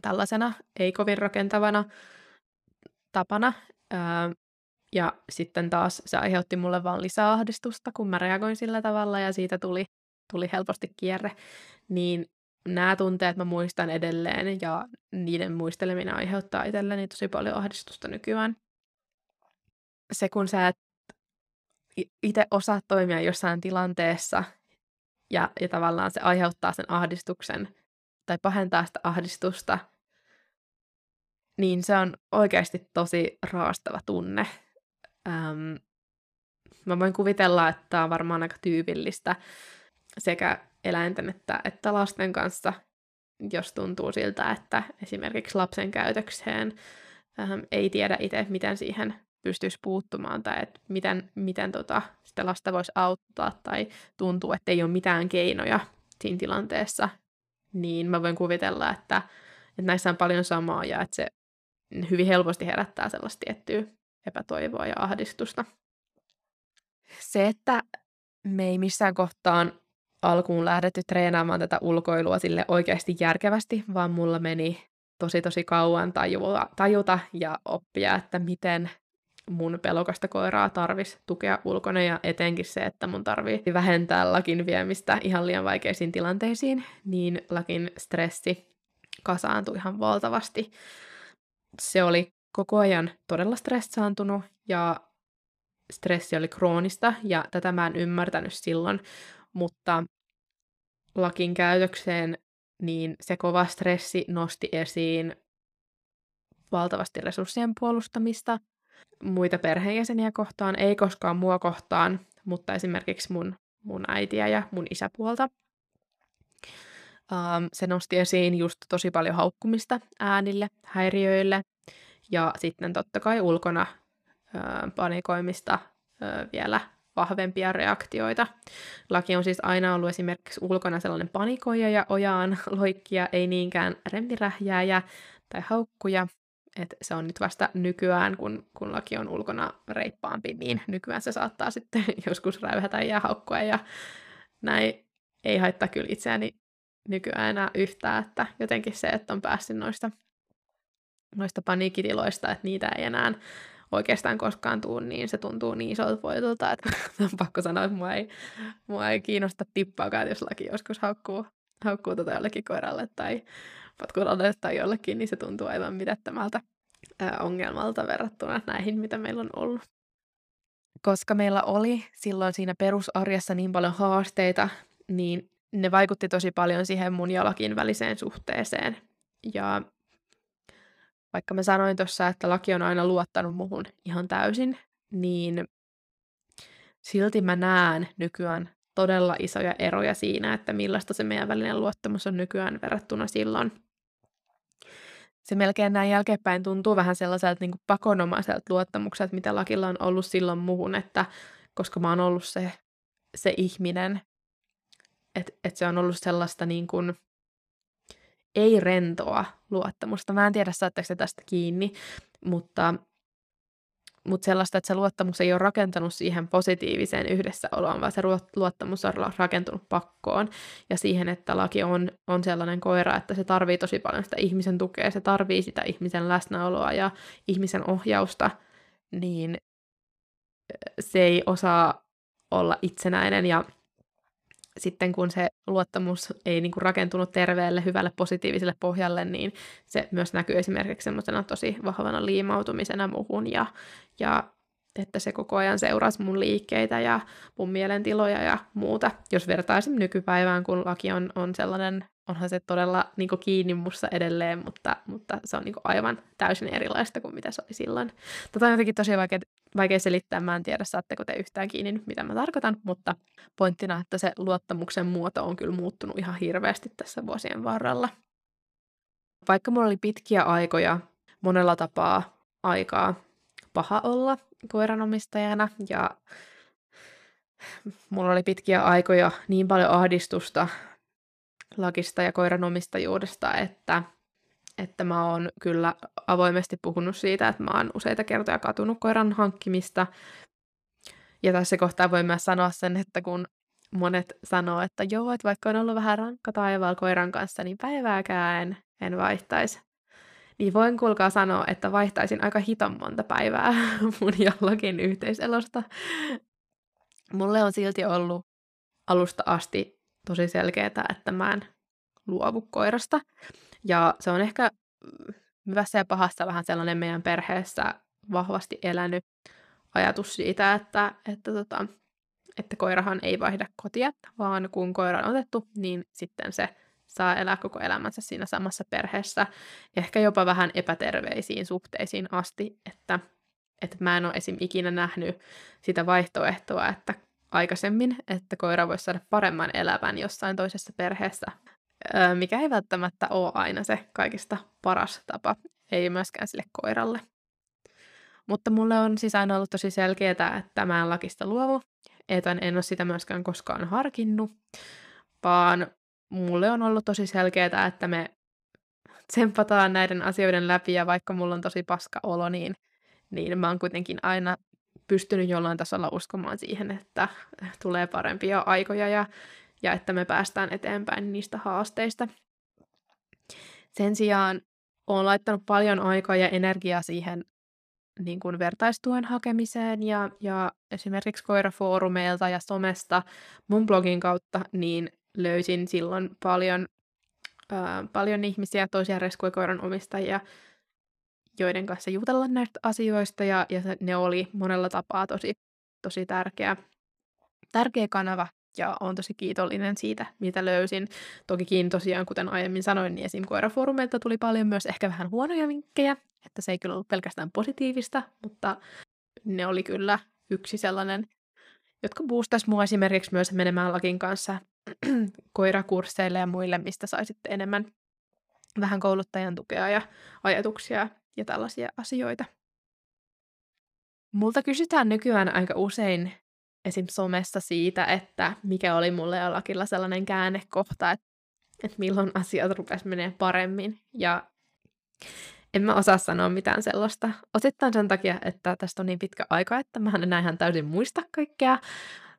tällaisena ei kovin rakentavana tapana. Ää, ja sitten taas se aiheutti mulle vaan lisää ahdistusta, kun mä reagoin sillä tavalla ja siitä tuli, tuli helposti kierre. Niin nämä tunteet mä muistan edelleen ja niiden muisteleminen aiheuttaa itselleni tosi paljon ahdistusta nykyään. Se kun sä et itse osaa toimia jossain tilanteessa ja, ja tavallaan se aiheuttaa sen ahdistuksen tai pahentaa sitä ahdistusta, niin se on oikeasti tosi raastava tunne. Ähm, mä voin kuvitella, että tämä on varmaan aika tyypillistä sekä eläinten että, että lasten kanssa, jos tuntuu siltä, että esimerkiksi lapsen käytökseen ähm, ei tiedä itse, miten siihen pystyisi puuttumaan tai että miten, miten tota, sitä lasta voisi auttaa tai tuntuu, että ei ole mitään keinoja siinä tilanteessa, niin mä voin kuvitella, että, että näissä on paljon samaa ja että se hyvin helposti herättää sellaista tiettyä epätoivoa ja ahdistusta. Se, että me ei missään kohtaan alkuun lähdetty treenaamaan tätä ulkoilua sille oikeasti järkevästi, vaan mulla meni tosi tosi kauan tajuta, tajuta ja oppia, että miten mun pelokasta koiraa tarvisi tukea ulkona ja etenkin se, että mun tarvii vähentää lakin viemistä ihan liian vaikeisiin tilanteisiin, niin lakin stressi kasaantui ihan valtavasti. Se oli koko ajan todella stressaantunut ja stressi oli kroonista ja tätä mä en ymmärtänyt silloin, mutta lakin käytökseen niin se kova stressi nosti esiin valtavasti resurssien puolustamista muita perheenjäseniä kohtaan, ei koskaan mua kohtaan, mutta esimerkiksi mun, mun äitiä ja mun isäpuolta. Um, se nosti esiin just tosi paljon haukkumista äänille, häiriöille ja sitten totta kai ulkona uh, panikoimista uh, vielä vahvempia reaktioita. Laki on siis aina ollut esimerkiksi ulkona sellainen panikoija ja ojaan loikkia, ei niinkään remmirähjääjä tai haukkuja. Et se on nyt vasta nykyään, kun, kun laki on ulkona reippaampi, niin nykyään se saattaa sitten joskus räyhätä ja haukkua ja näin. Ei haittaa kyllä itseäni nykyään enää yhtään, että jotenkin se, että on päässyt noista, noista paniikkitiloista, että niitä ei enää oikeastaan koskaan tuu, niin se tuntuu niin isolta voitolta, että on pakko sanoa, että mua ei, mua ei kiinnosta tippaakaan, jos laki joskus haukkuu, haukkuu tota jollekin koiralle tai potkulalle tai jollekin, niin se tuntuu aivan mitättömältä ongelmalta verrattuna näihin, mitä meillä on ollut. Koska meillä oli silloin siinä perusarjessa niin paljon haasteita, niin ne vaikutti tosi paljon siihen mun ja lakin väliseen suhteeseen. Ja vaikka mä sanoin tuossa, että laki on aina luottanut muhun ihan täysin, niin silti mä näen nykyään todella isoja eroja siinä, että millaista se meidän välinen luottamus on nykyään verrattuna silloin. Se melkein näin jälkeenpäin tuntuu vähän sellaiselta niin pakonomaiselta luottamukselta, mitä lakilla on ollut silloin muhun, että koska mä oon ollut se, se ihminen, että et se on ollut sellaista niin kuin, ei rentoa luottamusta. Mä en tiedä, saatteko se tästä kiinni, mutta, mutta sellaista, että se luottamus ei ole rakentanut siihen positiiviseen yhdessäoloon, vaan se luottamus on rakentunut pakkoon. Ja siihen, että laki on, on sellainen koira, että se tarvii tosi paljon sitä ihmisen tukea, se tarvii sitä ihmisen läsnäoloa ja ihmisen ohjausta, niin se ei osaa olla itsenäinen ja sitten kun se luottamus ei niin kuin rakentunut terveelle, hyvälle, positiiviselle pohjalle, niin se myös näkyy esimerkiksi semmoisena tosi vahvana liimautumisena muuhun ja, ja että se koko ajan seurasi mun liikkeitä ja mun mielentiloja ja muuta. Jos vertaisin nykypäivään, kun laki on, on sellainen onhan se todella niin kuin, kiinni mussa edelleen, mutta, mutta se on niin kuin, aivan täysin erilaista kuin mitä se oli silloin. Tota on jotenkin tosi vaikea, vaikea selittää, mä en tiedä saatteko te yhtään kiinni, mitä mä tarkoitan, mutta pointtina, että se luottamuksen muoto on kyllä muuttunut ihan hirveästi tässä vuosien varrella. Vaikka mulla oli pitkiä aikoja, monella tapaa aikaa paha olla koiranomistajana ja mulla oli pitkiä aikoja niin paljon ahdistusta lakista ja koiran omistajuudesta, että, että mä oon kyllä avoimesti puhunut siitä, että mä oon useita kertoja katunut koiran hankkimista. Ja tässä kohtaa voi myös sanoa sen, että kun monet sanoo, että joo, että vaikka on ollut vähän rankka taivaalla koiran kanssa, niin päivääkään en, vaihtaisi. Niin voin kuulkaa sanoa, että vaihtaisin aika hiton monta päivää mun jollakin yhteiselosta. Mulle on silti ollut alusta asti tosi selkeää, että mä en luovu koirasta. Ja se on ehkä hyvässä ja pahassa vähän sellainen meidän perheessä vahvasti elänyt ajatus siitä, että, että, tota, että koirahan ei vaihda kotia, vaan kun koira on otettu, niin sitten se saa elää koko elämänsä siinä samassa perheessä, ehkä jopa vähän epäterveisiin suhteisiin asti, että, että mä en ole esim. ikinä nähnyt sitä vaihtoehtoa, että aikaisemmin, että koira voisi saada paremman elävän jossain toisessa perheessä, mikä ei välttämättä ole aina se kaikista paras tapa, ei myöskään sille koiralle. Mutta mulle on siis aina ollut tosi selkeää, että mä en lakista luovu, että en ole sitä myöskään koskaan harkinnut, vaan mulle on ollut tosi selkeää, että me tsempataan näiden asioiden läpi ja vaikka mulla on tosi paska olo, niin, niin mä oon kuitenkin aina pystynyt jollain tasolla uskomaan siihen, että tulee parempia aikoja ja, ja että me päästään eteenpäin niistä haasteista. Sen sijaan olen laittanut paljon aikaa ja energiaa siihen niin kuin vertaistuen hakemiseen ja, ja esimerkiksi koirafoorumeilta ja somesta mun blogin kautta, niin löysin silloin paljon, ää, paljon ihmisiä, toisia reskuikoiran omistajia, joiden kanssa jutella näistä asioista ja, ja ne oli monella tapaa tosi, tosi tärkeä, tärkeä kanava ja olen tosi kiitollinen siitä, mitä löysin. Tokikin tosiaan, kuten aiemmin sanoin, niin esim. koirafoorumeilta tuli paljon myös ehkä vähän huonoja vinkkejä, että se ei kyllä ollut pelkästään positiivista, mutta ne oli kyllä yksi sellainen, jotka boostas mua esimerkiksi myös menemään lakin kanssa koirakursseille ja muille, mistä saisitte enemmän vähän kouluttajan tukea ja ajatuksia ja tällaisia asioita. Multa kysytään nykyään aika usein esim. somessa siitä, että mikä oli mulle ja sellainen käännekohta, että, että milloin asiat rupes menee paremmin. Ja en mä osaa sanoa mitään sellaista. Osittain sen takia, että tästä on niin pitkä aika, että mä en enää ihan täysin muista kaikkea,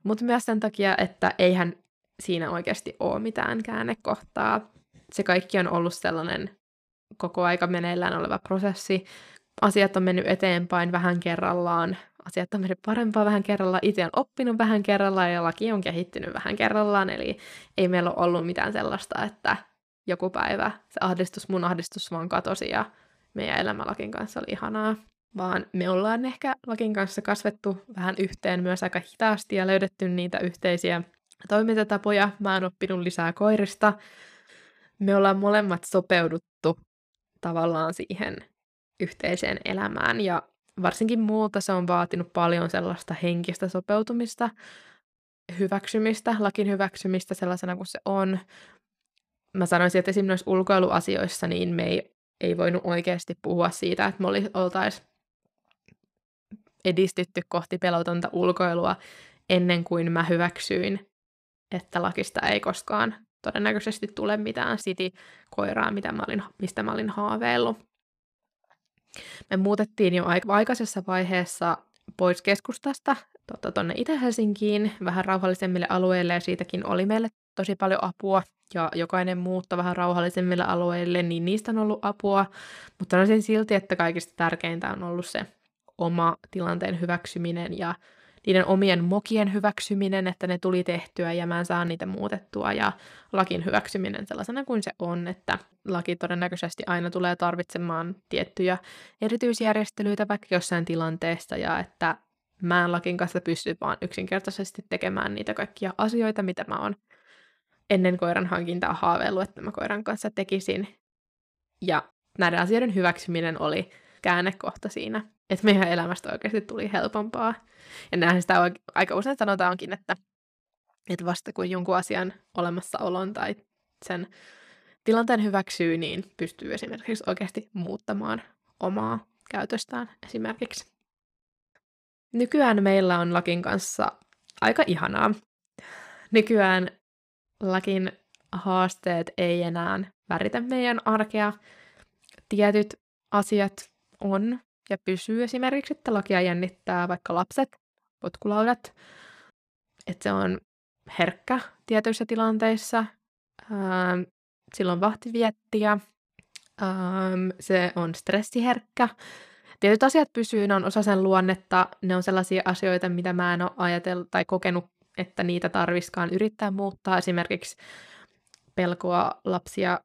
mutta myös sen takia, että eihän siinä oikeasti ole mitään käännekohtaa. Se kaikki on ollut sellainen koko aika meneillään oleva prosessi. Asiat on mennyt eteenpäin vähän kerrallaan, asiat on mennyt parempaa vähän kerrallaan, itse on oppinut vähän kerrallaan ja laki on kehittynyt vähän kerrallaan, eli ei meillä ole ollut mitään sellaista, että joku päivä se ahdistus, mun ahdistus vaan katosi ja meidän elämä Lakin kanssa oli ihanaa, vaan me ollaan ehkä Lakin kanssa kasvettu vähän yhteen myös aika hitaasti ja löydetty niitä yhteisiä toimintatapoja. Mä oon oppinut lisää koirista. Me ollaan molemmat sopeuduttu tavallaan siihen yhteiseen elämään ja varsinkin muulta se on vaatinut paljon sellaista henkistä sopeutumista, hyväksymistä, lakin hyväksymistä sellaisena kuin se on. Mä sanoisin, että esimerkiksi noissa ulkoiluasioissa niin me ei ei voinut oikeasti puhua siitä, että me oltaisiin edistytty kohti pelotonta ulkoilua ennen kuin mä hyväksyin, että lakista ei koskaan todennäköisesti tule mitään City-koiraa, mitä mä olin, mistä mä olin haaveillut. Me muutettiin jo aikaisessa vaiheessa pois keskustasta tuonne Itä-Helsinkiin vähän rauhallisemmille alueille ja siitäkin oli meille tosi paljon apua ja jokainen muutto vähän rauhallisemmille alueille, niin niistä on ollut apua, mutta sanoisin silti, että kaikista tärkeintä on ollut se oma tilanteen hyväksyminen ja niiden omien mokien hyväksyminen, että ne tuli tehtyä ja mä en saa niitä muutettua ja lakin hyväksyminen sellaisena kuin se on, että laki todennäköisesti aina tulee tarvitsemaan tiettyjä erityisjärjestelyitä vaikka jossain tilanteessa ja että mä en lakin kanssa pysty vaan yksinkertaisesti tekemään niitä kaikkia asioita, mitä mä oon ennen koiran hankintaa haaveillut, että mä koiran kanssa tekisin. Ja näiden asioiden hyväksyminen oli käännekohta siinä, että meidän elämästä oikeasti tuli helpompaa. Ja näinhän sitä aika usein sanotaankin, että, että vasta kun jonkun asian olemassaolon tai sen tilanteen hyväksyy, niin pystyy esimerkiksi oikeasti muuttamaan omaa käytöstään esimerkiksi. Nykyään meillä on Lakin kanssa aika ihanaa. Nykyään Lakin haasteet ei enää väritä meidän arkea. Tietyt asiat on ja pysyy esimerkiksi, että lakia jännittää vaikka lapset, potkulaudat, että se on herkkä tietyissä tilanteissa, ähm, silloin vahtiviettiä, ähm, se on stressiherkkä. Tietyt asiat pysyy, ne on osa sen luonnetta, ne on sellaisia asioita, mitä mä en ole ajatellut tai kokenut että niitä tarviskaan yrittää muuttaa. Esimerkiksi pelkoa lapsia,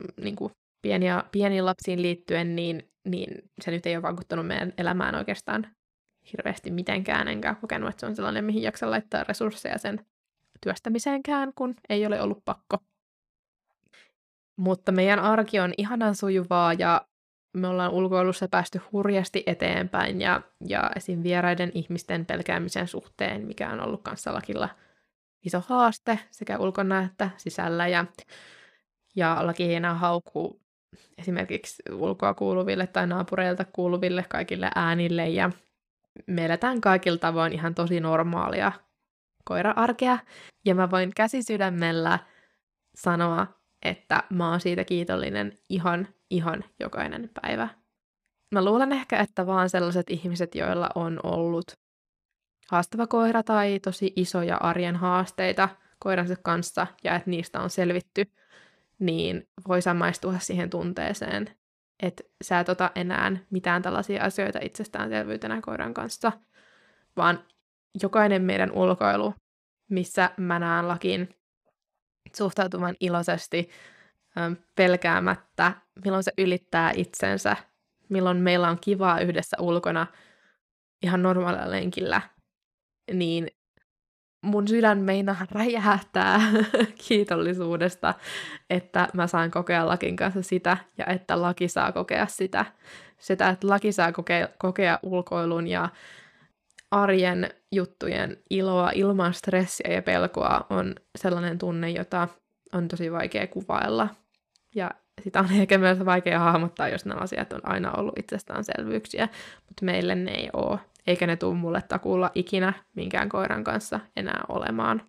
mm, niin kuin pieniä, pieniin lapsiin liittyen, niin, niin se nyt ei ole vaikuttanut meidän elämään oikeastaan hirveästi mitenkään, enkä kokenut, että se on sellainen, mihin jaksa laittaa resursseja sen työstämiseenkään, kun ei ole ollut pakko. Mutta meidän arki on ihanan sujuvaa ja me ollaan ulkoilussa päästy hurjasti eteenpäin ja, ja esim. vieraiden ihmisten pelkäämisen suhteen, mikä on ollut kanssa lakilla iso haaste sekä ulkona että sisällä. Ja, ja laki ei enää haukuu esimerkiksi ulkoa kuuluville tai naapureilta kuuluville kaikille äänille ja me eletään kaikilla tavoin ihan tosi normaalia koira-arkea. Ja mä voin käsisydämellä sanoa, että mä oon siitä kiitollinen ihan, ihan jokainen päivä. Mä luulen ehkä, että vaan sellaiset ihmiset, joilla on ollut haastava koira tai tosi isoja arjen haasteita koiransa kanssa ja että niistä on selvitty, niin voi samaistua siihen tunteeseen, että sä et ota enää mitään tällaisia asioita itsestäänselvyytenä koiran kanssa, vaan jokainen meidän ulkoilu, missä mä näen lakin suhtautuvan iloisesti, pelkäämättä, milloin se ylittää itsensä, milloin meillä on kivaa yhdessä ulkona ihan normaalilla lenkillä, niin mun sydän meinaa räjähtää kiitollisuudesta, että mä saan kokea Lakin kanssa sitä ja että Laki saa kokea sitä. Sitä, että Laki saa kokea, kokea ulkoilun ja arjen juttujen iloa ilman stressiä ja pelkoa on sellainen tunne, jota on tosi vaikea kuvailla. Ja sitä on ehkä myös vaikea hahmottaa, jos nämä asiat on aina ollut itsestäänselvyyksiä, mutta meille ne ei ole eikä ne tule mulle takuulla ikinä minkään koiran kanssa enää olemaan.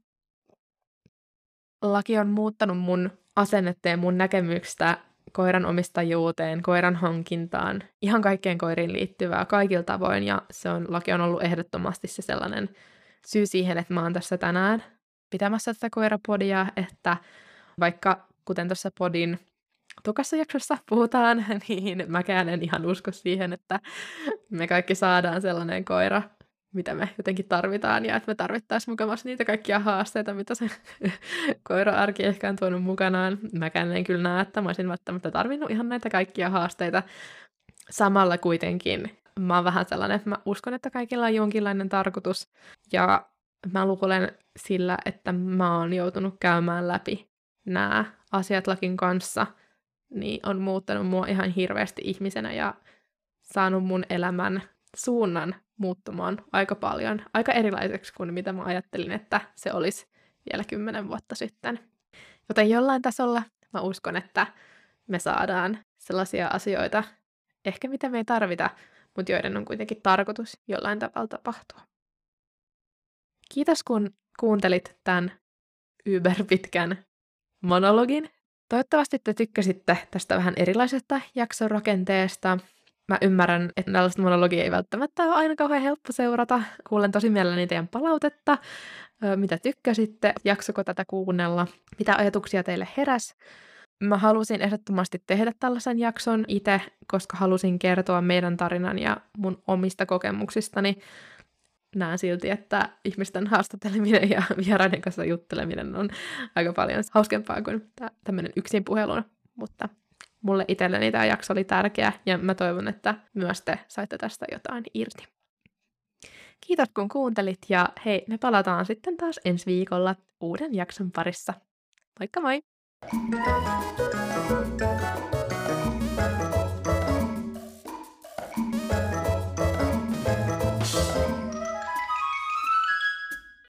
Laki on muuttanut mun asennetta ja mun näkemyksestä koiran omistajuuteen, koiran hankintaan, ihan kaikkeen koiriin liittyvää kaikilla tavoin, ja se on, laki on ollut ehdottomasti se sellainen syy siihen, että mä oon tässä tänään pitämässä tätä koirapodia, että vaikka kuten tuossa podin tokassa jaksossa puhutaan, niin mäkään en ihan usko siihen, että me kaikki saadaan sellainen koira, mitä me jotenkin tarvitaan, ja että me tarvittaisiin mukavasti niitä kaikkia haasteita, mitä se koira-arki ehkä on tuonut mukanaan. Mäkään en kyllä näe, että mä olisin välttämättä tarvinnut ihan näitä kaikkia haasteita. Samalla kuitenkin mä oon vähän sellainen, että mä uskon, että kaikilla on jonkinlainen tarkoitus, ja mä luulen sillä, että mä oon joutunut käymään läpi nämä asiat lakin kanssa – niin on muuttanut mua ihan hirveästi ihmisenä ja saanut mun elämän suunnan muuttumaan aika paljon, aika erilaiseksi kuin mitä mä ajattelin, että se olisi vielä kymmenen vuotta sitten. Joten jollain tasolla mä uskon, että me saadaan sellaisia asioita, ehkä mitä me ei tarvita, mutta joiden on kuitenkin tarkoitus jollain tavalla tapahtua. Kiitos kun kuuntelit tämän yberpitkän monologin Toivottavasti te tykkäsitte tästä vähän erilaisesta jakson rakenteesta. Mä ymmärrän, että tällaista monologia ei välttämättä ole aina kauhean helppo seurata. Kuulen tosi mielelläni teidän palautetta, mitä tykkäsitte, jaksoko tätä kuunnella, mitä ajatuksia teille heräs. Mä halusin ehdottomasti tehdä tällaisen jakson itse, koska halusin kertoa meidän tarinan ja mun omista kokemuksistani näen silti, että ihmisten haastatteleminen ja vieraiden kanssa jutteleminen on aika paljon hauskempaa kuin tämmöinen yksin puhelun, mutta mulle itselleni tämä jakso oli tärkeä ja mä toivon, että myös te saitte tästä jotain irti. Kiitos kun kuuntelit ja hei, me palataan sitten taas ensi viikolla uuden jakson parissa. Moikka moi!